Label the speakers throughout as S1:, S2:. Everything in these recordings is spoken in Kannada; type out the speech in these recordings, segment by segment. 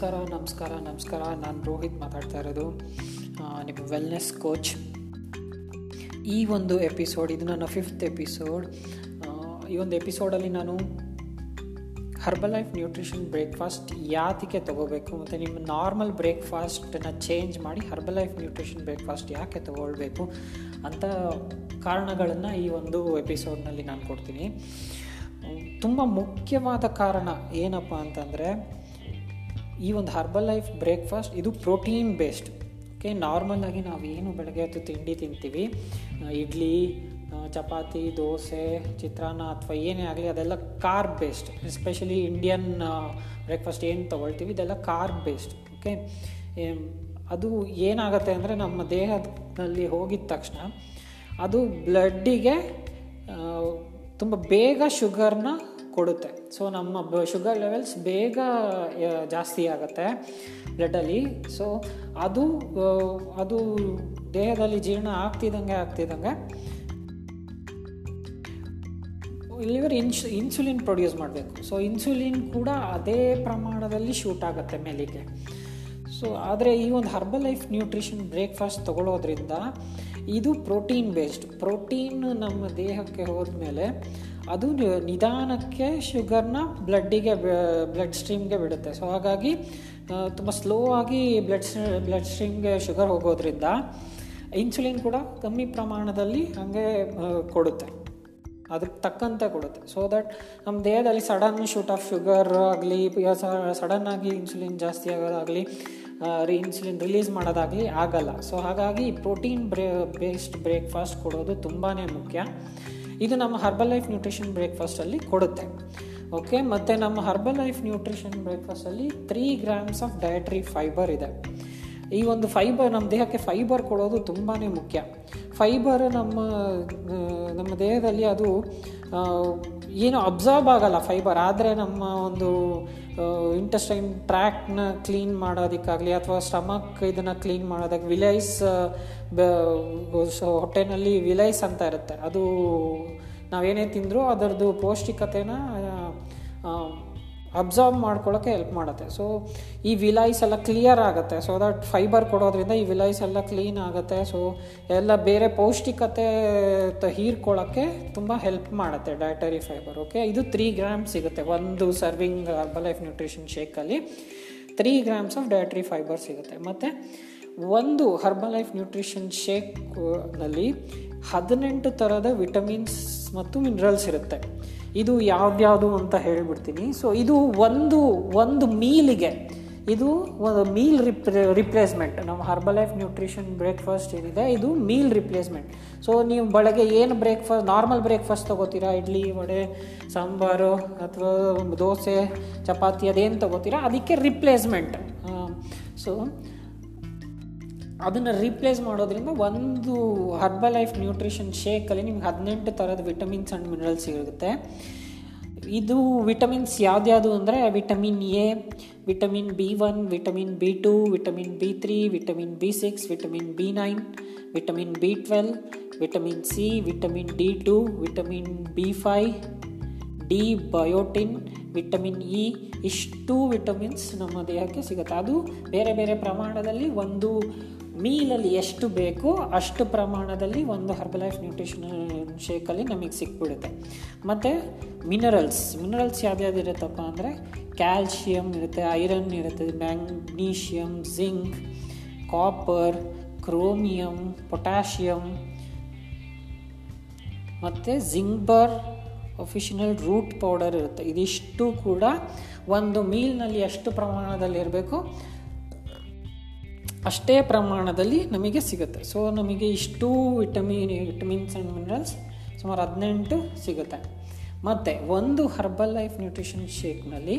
S1: ನಮಸ್ಕಾರ ನಮಸ್ಕಾರ ನಮಸ್ಕಾರ. ನಾನು ರೋಹಿತ್ ಮಾತಾಡ್ತಾ ಇರೋದು ನಿಮ್ಮ ವೆಲ್ನೆಸ್ ಕೋಚ್ ಈ ಒಂದು ಎಪಿಸೋಡ್ ಇದು ನನ್ನ ಫಿಫ್ತ್ ಎಪಿಸೋಡ್ ಈ ಒಂದು ಎಪಿಸೋಡಲ್ಲಿ ನಾನು ಹರ್ಬಲ್ ಲೈಫ್ ನ್ಯೂಟ್ರಿಷನ್ ಬ್ರೇಕ್ಫಾಸ್ಟ್ ಯಾತಕ್ಕೆ ತೊಗೋಬೇಕು ಮತ್ತು ನಿಮ್ಮ ನಾರ್ಮಲ್ ಬ್ರೇಕ್ಫಾಸ್ಟನ್ನು ಚೇಂಜ್ ಮಾಡಿ ಹರ್ಬಲ್ ಲೈಫ್ ನ್ಯೂಟ್ರಿಷನ್ ಬ್ರೇಕ್ಫಾಸ್ಟ್ ಯಾಕೆ ತೊಗೊಳ್ಬೇಕು ಅಂತ ಕಾರಣಗಳನ್ನು ಈ ಒಂದು ಎಪಿಸೋಡ್ನಲ್ಲಿ ನಾನು ಕೊಡ್ತೀನಿ. ತುಂಬ ಮುಖ್ಯವಾದ ಕಾರಣ ಏನಪ್ಪ ಅಂತಂದರೆ ಈ ಒಂದು ಹರ್ಬಲ್ ಲೈಫ್ ಬ್ರೇಕ್ಫಾಸ್ಟ್ ಇದು ಪ್ರೋಟೀನ್ ಬೇಸ್ಡ್ ಓಕೆ ನಾರ್ಮಲ್ ಆಗಿ ನಾವು ಏನು ಬೆಳಗ್ಗೆ ಹೊತ್ತು ತಿಂಡಿ ತಿಂತೀವಿ. ಇಡ್ಲಿ ಚಪಾತಿ, ದೋಸೆ, ಚಿತ್ರಾನ್ನ ಅಥವಾ ಏನೇ ಆಗಲಿ ಅದೆಲ್ಲ carb based especially Indian breakfast ಏನು ತೊಗೊಳ್ತೀವಿ, ಇದೆಲ್ಲ ಕಾರ್ಬ್ ಬೇಸ್ಡ್ ಓಕೆ ಅದು ಏನಾಗುತ್ತೆ ಅಂದರೆ ನಮ್ಮ ದೇಹದಲ್ಲಿ ಹೋಗಿದ ತಕ್ಷಣ ಅದು ಬ್ಲಡ್ಡಿಗೆ ತುಂಬ ಬೇಗ ಶುಗರ್ನ ಕೊಡುತ್ತೆ. ಸೊ ನಮ್ಮ ಶುಗರ್ ಲೆವೆಲ್ಸ್ ಬೇಗ ಜಾಸ್ತಿ ಆಗುತ್ತೆ ಬ್ಲಡ್ಡಲ್ಲಿ. ಸೊ ಅದು ಅದು ದೇಹದಲ್ಲಿ ಜೀರ್ಣ ಆಗ್ತಿದ್ದಂಗೆ ಆಗ್ತಿದ್ದಂಗೆ ಲಿವರ್ ಇನ್ಸು, ಇನ್ಸುಲಿನ್ ಪ್ರೊಡ್ಯೂಸ್ ಮಾಡಬೇಕು. ಸೊ ಇನ್ಸುಲಿನ್ ಕೂಡ ಅದೇ ಪ್ರಮಾಣದಲ್ಲಿ ಶೂಟ್ ಆಗುತ್ತೆ ಮೇಲಿಗೆ. ಸೊ ಆದರೆ ಈ ಒಂದು ಹರ್ಬಲ್ ಲೈಫ್ ನ್ಯೂಟ್ರಿಷನ್ ಬ್ರೇಕ್ಫಾಸ್ಟ್ ತಗೊಳ್ಳೋದ್ರಿಂದ ಇದು ಪ್ರೋಟೀನ್ ಬೇಸ್ಡ್ ಪ್ರೋಟೀನ್ ನಮ್ಮ ದೇಹಕ್ಕೆ ಹೋದ್ಮೇಲೆ ಅದು ನಿಧಾನಕ್ಕೆ ಶುಗರ್ನ ಬ್ಲಡ್ಡಿಗೆ ಬ್ಲಡ್ ಸ್ಟ್ರೀಮ್ಗೆ ಬಿಡುತ್ತೆ. ಸೊ ಹಾಗಾಗಿ ತುಂಬ ಸ್ಲೋ ಆಗಿ ಬ್ಲಡ್ ಬ್ಲಡ್ ಸ್ಟ್ರೀಮ್ಗೆ ಶುಗರ್ ಹೋಗೋದ್ರಿಂದ ಇನ್ಸುಲಿನ್ ಕೂಡ ಕಮ್ಮಿ ಪ್ರಮಾಣದಲ್ಲಿ ಹಾಗೆ ಕೊಡುತ್ತೆ. ಅದಕ್ಕೆ ತಕ್ಕಂತೆ ಕೊಡುತ್ತೆ. ಸೊ ದಟ್ ನಮ್ಮ ದೇಹದಲ್ಲಿ ಸಡನ್ ಶೂಟ್ ಆಫ್ ಶುಗರ್ ಆಗಲಿ ಸಡನ್ ಆಗಿ ಇನ್ಸುಲಿನ್ ಜಾಸ್ತಿ ಆಗೋದಾಗಲಿ ರೀ, ಇನ್ಸುಲಿನ್ ರಿಲೀಸ್ ಮಾಡೋದಾಗಲಿ ಆಗಲ್ಲ. ಸೊ ಹಾಗಾಗಿ ಪ್ರೋಟೀನ್ ಬ್ರೇ ಬೇಸ್ಡ್ ಬ್ರೇಕ್ಫಾಸ್ಟ್ ಕೊಡೋದು ತುಂಬಾ ಮುಖ್ಯ. ಇದು ನಮ್ಮ ಹರ್ಬಲ್ ಲೈಫ್ ನ್ಯೂಟ್ರಿಷನ್ ಬ್ರೇಕ್ಫಾಸ್ಟಲ್ಲಿ ಕೊಡುತ್ತೆ. ಓಕೆ ಮತ್ತು ನಮ್ಮ Herbalife nutrition ಬ್ರೇಕ್ಫಾಸ್ಟಲ್ಲಿ three grams of dietary fibre ಇದೆ. ಈ ಒಂದು ಫೈಬರ್ ನಮ್ಮ ದೇಹಕ್ಕೆ ಫೈಬರ್ ಕೊಡೋದು ತುಂಬಾ ಮುಖ್ಯ. ಫೈಬರ್ ನಮ್ಮ ನಮ್ಮ ದೇಹದಲ್ಲಿ ಅದು ಏನು ಅಬ್ಸಾರ್ಬ್ ಆಗಲ್ಲ ಫೈಬರ್ ಆದರೆ ನಮ್ಮ ಒಂದು ಇಂಟೆಸ್ಟೈನ್ ಟ್ರ್ಯಾಕ್ನ ಕ್ಲೀನ್ ಮಾಡೋದಕ್ಕಾಗಲಿ ಅಥವಾ ಸ್ಟಮಕ್ ಇದನ್ನು ಕ್ಲೀನ್ ಮಾಡೋದಕ್ಕೆ ವಿಲೈಸ್ ಹೊಟ್ಟೆನಲ್ಲಿ ವಿಲೈಸ್ ಅಂತ ಇರುತ್ತೆ. ಅದು ನಾವೇನೇ ತಿಂದರೂ ಅದರದ್ದು ಪೌಷ್ಟಿಕತೆನ ಅಬ್ಸಾರ್ಬ್ ಮಾಡ್ಕೊಳ್ಳೋಕ್ಕೆ ಹೆಲ್ಪ್ ಮಾಡುತ್ತೆ. ಸೊ ಈ ವಿಲೈಸ್ ಎಲ್ಲ ಕ್ಲಿಯರ್ ಆಗುತ್ತೆ. ಸೊ ದಟ್ ಫೈಬರ್ ಕೊಡೋದ್ರಿಂದ ಈ ವಿಲೈಸ್ ಎಲ್ಲ ಕ್ಲೀನ್ ಆಗುತ್ತೆ. ಸೊ ಎಲ್ಲ ಬೇರೆ ಪೌಷ್ಟಿಕತೆ ಹೀರ್ಕೊಳ್ಳೋಕ್ಕೆ ತುಂಬ ಹೆಲ್ಪ್ ಮಾಡುತ್ತೆ ಡಯಟರಿ ಫೈಬರ್ ಓಕೆ ಇದು ತ್ರೀ ಗ್ರಾಮ್ ಸಿಗುತ್ತೆ. ಒಂದು serving Herbalife nutrition ಶೇಕಲ್ಲಿ three grams of dietary fibre ಸಿಗುತ್ತೆ. ಮತ್ತು ಒಂದು ಹರ್ಬಲ್ ಲೈಫ್ ನ್ಯೂಟ್ರಿಷನ್ ಶೇಕ್ನಲ್ಲಿ ಹದಿನೆಂಟು ಥರದ ವಿಟಮಿನ್ಸ್ ಮತ್ತು ಮಿನರಲ್ಸ್ ಇರುತ್ತೆ. ಇದು ಯಾವ್ದ್ಯಾವುದು ಅಂತ ಹೇಳಿಬಿಡ್ತೀನಿ. ಸೊ ಇದು ಒಂದು ಒಂದು ಮೀಲಿಗೆ ಇದು ಒಂದು ಮೀಲ್ ರಿಪ್ ರಿಪ್ಲೇಸ್ಮೆಂಟ್ ನಮ್ಮ ಹರ್ಬಲ್ ಲೈಫ್ ನ್ಯೂಟ್ರಿಷನ್ ಬ್ರೇಕ್ಫಾಸ್ಟ್ ಏನಿದೆ, ಇದು ಮೀಲ್ ರಿಪ್ಲೇಸ್ಮೆಂಟ್ ಸೊ ನೀವು ಬೆಳಗ್ಗೆ ಏನು ಬ್ರೇಕ್ಫಾಸ್ಟ್ ನಾರ್ಮಲ್ ಬ್ರೇಕ್ಫಾಸ್ಟ್ ತೊಗೋತೀರಾ? ಇಡ್ಲಿ, ವಡೆ, ಸಾಂಬಾರು ಅಥವಾ ದೋಸೆ, ಚಪಾತಿ, ಅದೇನು ತೊಗೋತೀರಾ? ಅದಕ್ಕೆ ರಿಪ್ಲೇಸ್ಮೆಂಟ್ ಸೊ ಅದನ್ನು ರೀಪ್ಲೇಸ್ ಮಾಡೋದ್ರಿಂದ ಒಂದು ಹರ್ಬಲ್ ಲೈಫ್ ನ್ಯೂಟ್ರಿಷನ್ ಶೇಕಲ್ಲಿ ನಿಮ್ಗೆ ಹದಿನೆಂಟು ಥರದ ವಿಟಮಿನ್ಸ್ ಆ್ಯಂಡ್ ಮಿನರಲ್ಸ್ ಸಿಗುತ್ತೆ. ಇದು ವಿಟಮಿನ್ಸ್ ಯಾವ್ದ್ಯಾವುದು ಅಂದರೆ vitamin A vitamin B one vitamin B two vitamin B three vitamin B six vitamin B nine vitamin B twelve vitamin C vitamin D two vitamin B five D biotin vitamin E ಇಷ್ಟು ವಿಟಮಿನ್ಸ್ ನಮ್ಮ ದೇಹಕ್ಕೆ ಸಿಗುತ್ತೆ. ಅದು ಬೇರೆ ಬೇರೆ ಪ್ರಮಾಣದಲ್ಲಿ ಒಂದು ಮೀಲಲ್ಲಿ ಎಷ್ಟು ಬೇಕೋ ಅಷ್ಟು ಪ್ರಮಾಣದಲ್ಲಿ ಒಂದು ಹರ್ಬಲೈಫ್ ನ್ಯೂಟ್ರಿಷನಲ್ ಶೇಕಲ್ಲಿ ನಮಗೆ ಸಿಕ್ಬಿಡುತ್ತೆ. ಮತ್ತು ಮಿನರಲ್ಸ್ ಮಿನರಲ್ಸ್ ಯಾವ್ದ್ಯಾವ್ದು ಇರುತ್ತಪ್ಪ ಅಂದರೆ ಕ್ಯಾಲ್ಶಿಯಮ್ ಇರುತ್ತೆ ಐರನ್ ಇರುತ್ತೆ magnesium zinc copper chromium potassium ಮತ್ತು ಜಿಂಗ್ಬರ್ ಒಫಿಷನಲ್ ರೂಟ್ ಪೌಡರ್ ಇರುತ್ತೆ. ಇದಿಷ್ಟು ಕೂಡ ಒಂದು ಮೀಲ್ನಲ್ಲಿ ಎಷ್ಟು ಪ್ರಮಾಣದಲ್ಲಿ ಇರಬೇಕು ಅಷ್ಟೇ ಪ್ರಮಾಣದಲ್ಲಿ ನಮಗೆ ಸಿಗುತ್ತೆ. ಸೊ ನಮಗೆ ಇಷ್ಟು ವಿಟಮಿನ್ ವಿಟಮಿನ್ಸ್ ಆ್ಯಂಡ್ ಮಿನರಲ್ಸ್ ಸುಮಾರು ಹದಿನೆಂಟು ಸಿಗುತ್ತೆ. ಮತ್ತು ಒಂದು Herbalife nutrition ಶೇಕ್ನಲ್ಲಿ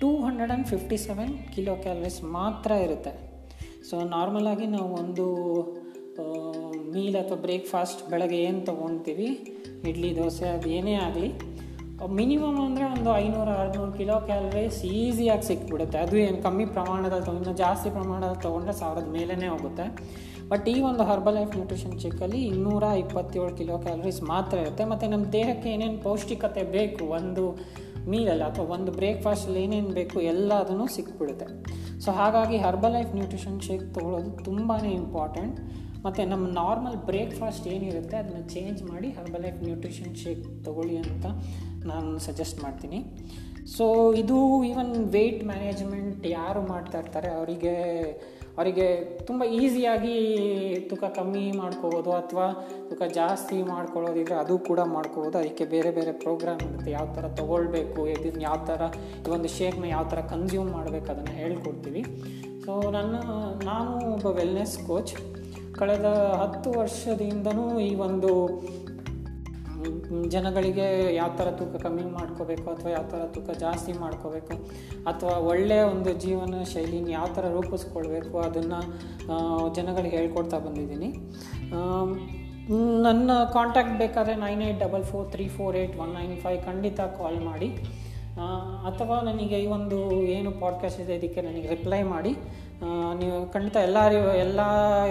S1: two hundred and fifty seven kilo calories ಮಾತ್ರ ಇರುತ್ತೆ. ಸೊ ನಾರ್ಮಲಾಗಿ ನಾವು ಒಂದು ಮೀಲ್ ಅಥವಾ ಬ್ರೇಕ್ಫಾಸ್ಟ್ ಬೆಳಗ್ಗೆ ಏನು ತೊಗೊಳ್ತೀವಿ ಇಡ್ಲಿ, ದೋಸೆ, ಅದು ಏನೇ ಆಗಲಿ ಮಿನಿಮಮ್ ಅಂದರೆ ಒಂದು ಐನೂರು, ಆರುನೂರು ಕಿಲೋ ಕ್ಯಾಲರೀಸ್ ಈಸಿಯಾಗಿ ಸಿಕ್ಬಿಡುತ್ತೆ. ಅದು ಏನು ಕಮ್ಮಿ ಪ್ರಮಾಣದಲ್ಲಿ ತೊಗೊಂಡು ಜಾಸ್ತಿ ಪ್ರಮಾಣದಲ್ಲಿ ತೊಗೊಂಡ್ರೆ ಸಾವಿರದ ಮೇಲೇ ಹೋಗುತ್ತೆ. ಬಟ್ ಈ ಒಂದು ಹರ್ಬಲ್ ಲೈಫ್ ನ್ಯೂಟ್ರಿಷನ್ ಚಿಕ್ಕಲ್ಲಿ ಇನ್ನೂರ ಇಪ್ಪತ್ತೇಳು ಕಿಲೋ ಕ್ಯಾಲರೀಸ್ ಮಾತ್ರ ಇರುತ್ತೆ. ಮತ್ತು ನಮ್ಮ ದೇಹಕ್ಕೆ ಏನೇನು ಪೌಷ್ಟಿಕತೆ ಬೇಕು, ಒಂದು ಮೀಲಲ್ಲಿ ಅಥವಾ ಒಂದು ಬ್ರೇಕ್ಫಾಸ್ಟಲ್ಲಿ ಏನೇನು ಬೇಕು ಎಲ್ಲ ಅದನ್ನು ಸಿಕ್ಬಿಡುತ್ತೆ. ಸೊ ಹಾಗಾಗಿ ಹರ್ಬಲ್ ಲೈಫ್ ನ್ಯೂಟ್ರಿಷನ್ ಶೇಕ್ ತೊಗೊಳ್ಳೋದು ತುಂಬಾ ಇಂಪಾರ್ಟೆಂಟ್ ಮತ್ತು ನಮ್ಮ ನಾರ್ಮಲ್ ಬ್ರೇಕ್ಫಾಸ್ಟ್ ಏನಿರುತ್ತೆ, ಅದನ್ನ ಚೇಂಜ್ ಮಾಡಿ ಹರ್ಬಲ್ ನ್ಯೂಟ್ರಿಷನ್ ಶೇಕ್ ತೊಗೊಳ್ಳಿ ಅಂತ ನಾನು ಸಜೆಸ್ಟ್ ಮಾಡ್ತೀನಿ. ಸೊ ಇದು ಈವನ್ ವೆಯ್ಟ್ ಮ್ಯಾನೇಜ್ಮೆಂಟ್ ಯಾರು ಮಾಡ್ತಾ ಇರ್ತಾರೆ, ಅವರಿಗೆ ಅವರಿಗೆ ತುಂಬ ಈಸಿಯಾಗಿ ತೂಕ ಕಮ್ಮಿ ಮಾಡ್ಕೋಬೋದು ಅಥವಾ ತೂಕ ಜಾಸ್ತಿ ಮಾಡ್ಕೊಳ್ಳೋದಿದ್ರೆ ಅದು ಕೂಡ ಮಾಡ್ಕೋಬೋದು. ಅದಕ್ಕೆ ಬೇರೆ ಬೇರೆ ಪ್ರೋಗ್ರಾಮ್ ಇರುತ್ತೆ. ಯಾವ ಥರ ತೊಗೊಳ್ಬೇಕು ಇದನ್ನ ಯಾವ ಥರ ಈ ಒಂದು ಶೇಕ್ನ ಯಾವ ಥರ ಕನ್ಸ್ಯೂಮ್ ಮಾಡಬೇಕು ಅದನ್ನು ಹೇಳ್ಕೊಡ್ತೀವಿ. ಸೊ ನನ್ನ, ನಾನು ಒಬ್ಬ ವೆಲ್ನೆಸ್ ಕೋಚ್ ಕಳೆದ ಹತ್ತು ವರ್ಷದಿಂದನೂ ಈ ಒಂದು ಜನಗಳಿಗೆ ಯಾವ ಥರ ತೂಕ ಕಮ್ಮಿ ಮಾಡ್ಕೋಬೇಕು ಅಥವಾ ಯಾವ ಥರ ತೂಕ ಜಾಸ್ತಿ ಮಾಡ್ಕೋಬೇಕು ಅಥವಾ ಒಳ್ಳೆಯ ಒಂದು ಜೀವನ ಶೈಲಿನ ಯಾವ ಥರ ರೂಪಿಸ್ಕೊಳ್ಬೇಕು ಅದನ್ನು ಜನಗಳಿಗೆ ಹೇಳ್ಕೊಡ್ತಾ ಬಂದಿದ್ದೀನಿ. ನನ್ನ ಕಾಂಟ್ಯಾಕ್ಟ್ ಬೇಕಾದರೆ nine eight double four three four eight one nine five ಖಂಡಿತ ಕಾಲ್ ಮಾಡಿ. ಅಥವಾ ನನಗೆ ಈ ಒಂದು ಏನು ಪಾಡ್ಕಾಸ್ಟ್ ಇದೆ, ಇದಕ್ಕೆ ನನಗೆ ರಿಪ್ಲೈ ಮಾಡಿ. ನೀವು ಖಂಡಿತ ಎಲ್ಲರಿಗೂ, ಎಲ್ಲ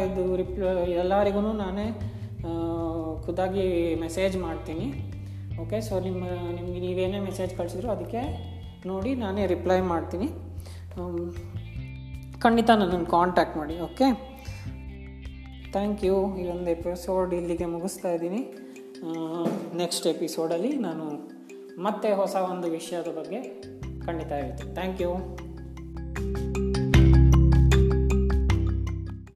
S1: ಇದು ರಿಪ್ಲೈ ಎಲ್ಲರಿಗೂ ನಾನೇ ಖುದ್ದಾಗಿ ಮೆಸೇಜ್ ಮಾಡ್ತೀನಿ. ಓಕೆ ಸೊ ನಿಮ್ಮ, ನಿಮಗೆ ನೀವೇನೇ ಮೆಸೇಜ್ ಕಳಿಸಿದ್ರು ಅದಕ್ಕೆ ನೋಡಿ ನಾನೇ ರಿಪ್ಲೈ ಮಾಡ್ತೀನಿ. ಖಂಡಿತ ನನ್ನನ್ನು ಕಾಂಟ್ಯಾಕ್ಟ್ ಮಾಡಿ ಓಕೆ ಥ್ಯಾಂಕ್ ಯು ಈ ಒಂದು ಎಪಿಸೋಡ್ ಇಲ್ಲಿಗೆ ಮುಗಿಸ್ತಾ ಇದ್ದೀನಿ. ನೆಕ್ಸ್ಟ್ ಎಪಿಸೋಡಲ್ಲಿ ನಾನು ಮತ್ತೆ ಹೊಸ ಒಂದು ವಿಷಯದ ಬಗ್ಗೆ ಖಂಡಿತ ಹೇಳ್ತೀನಿ. Thank you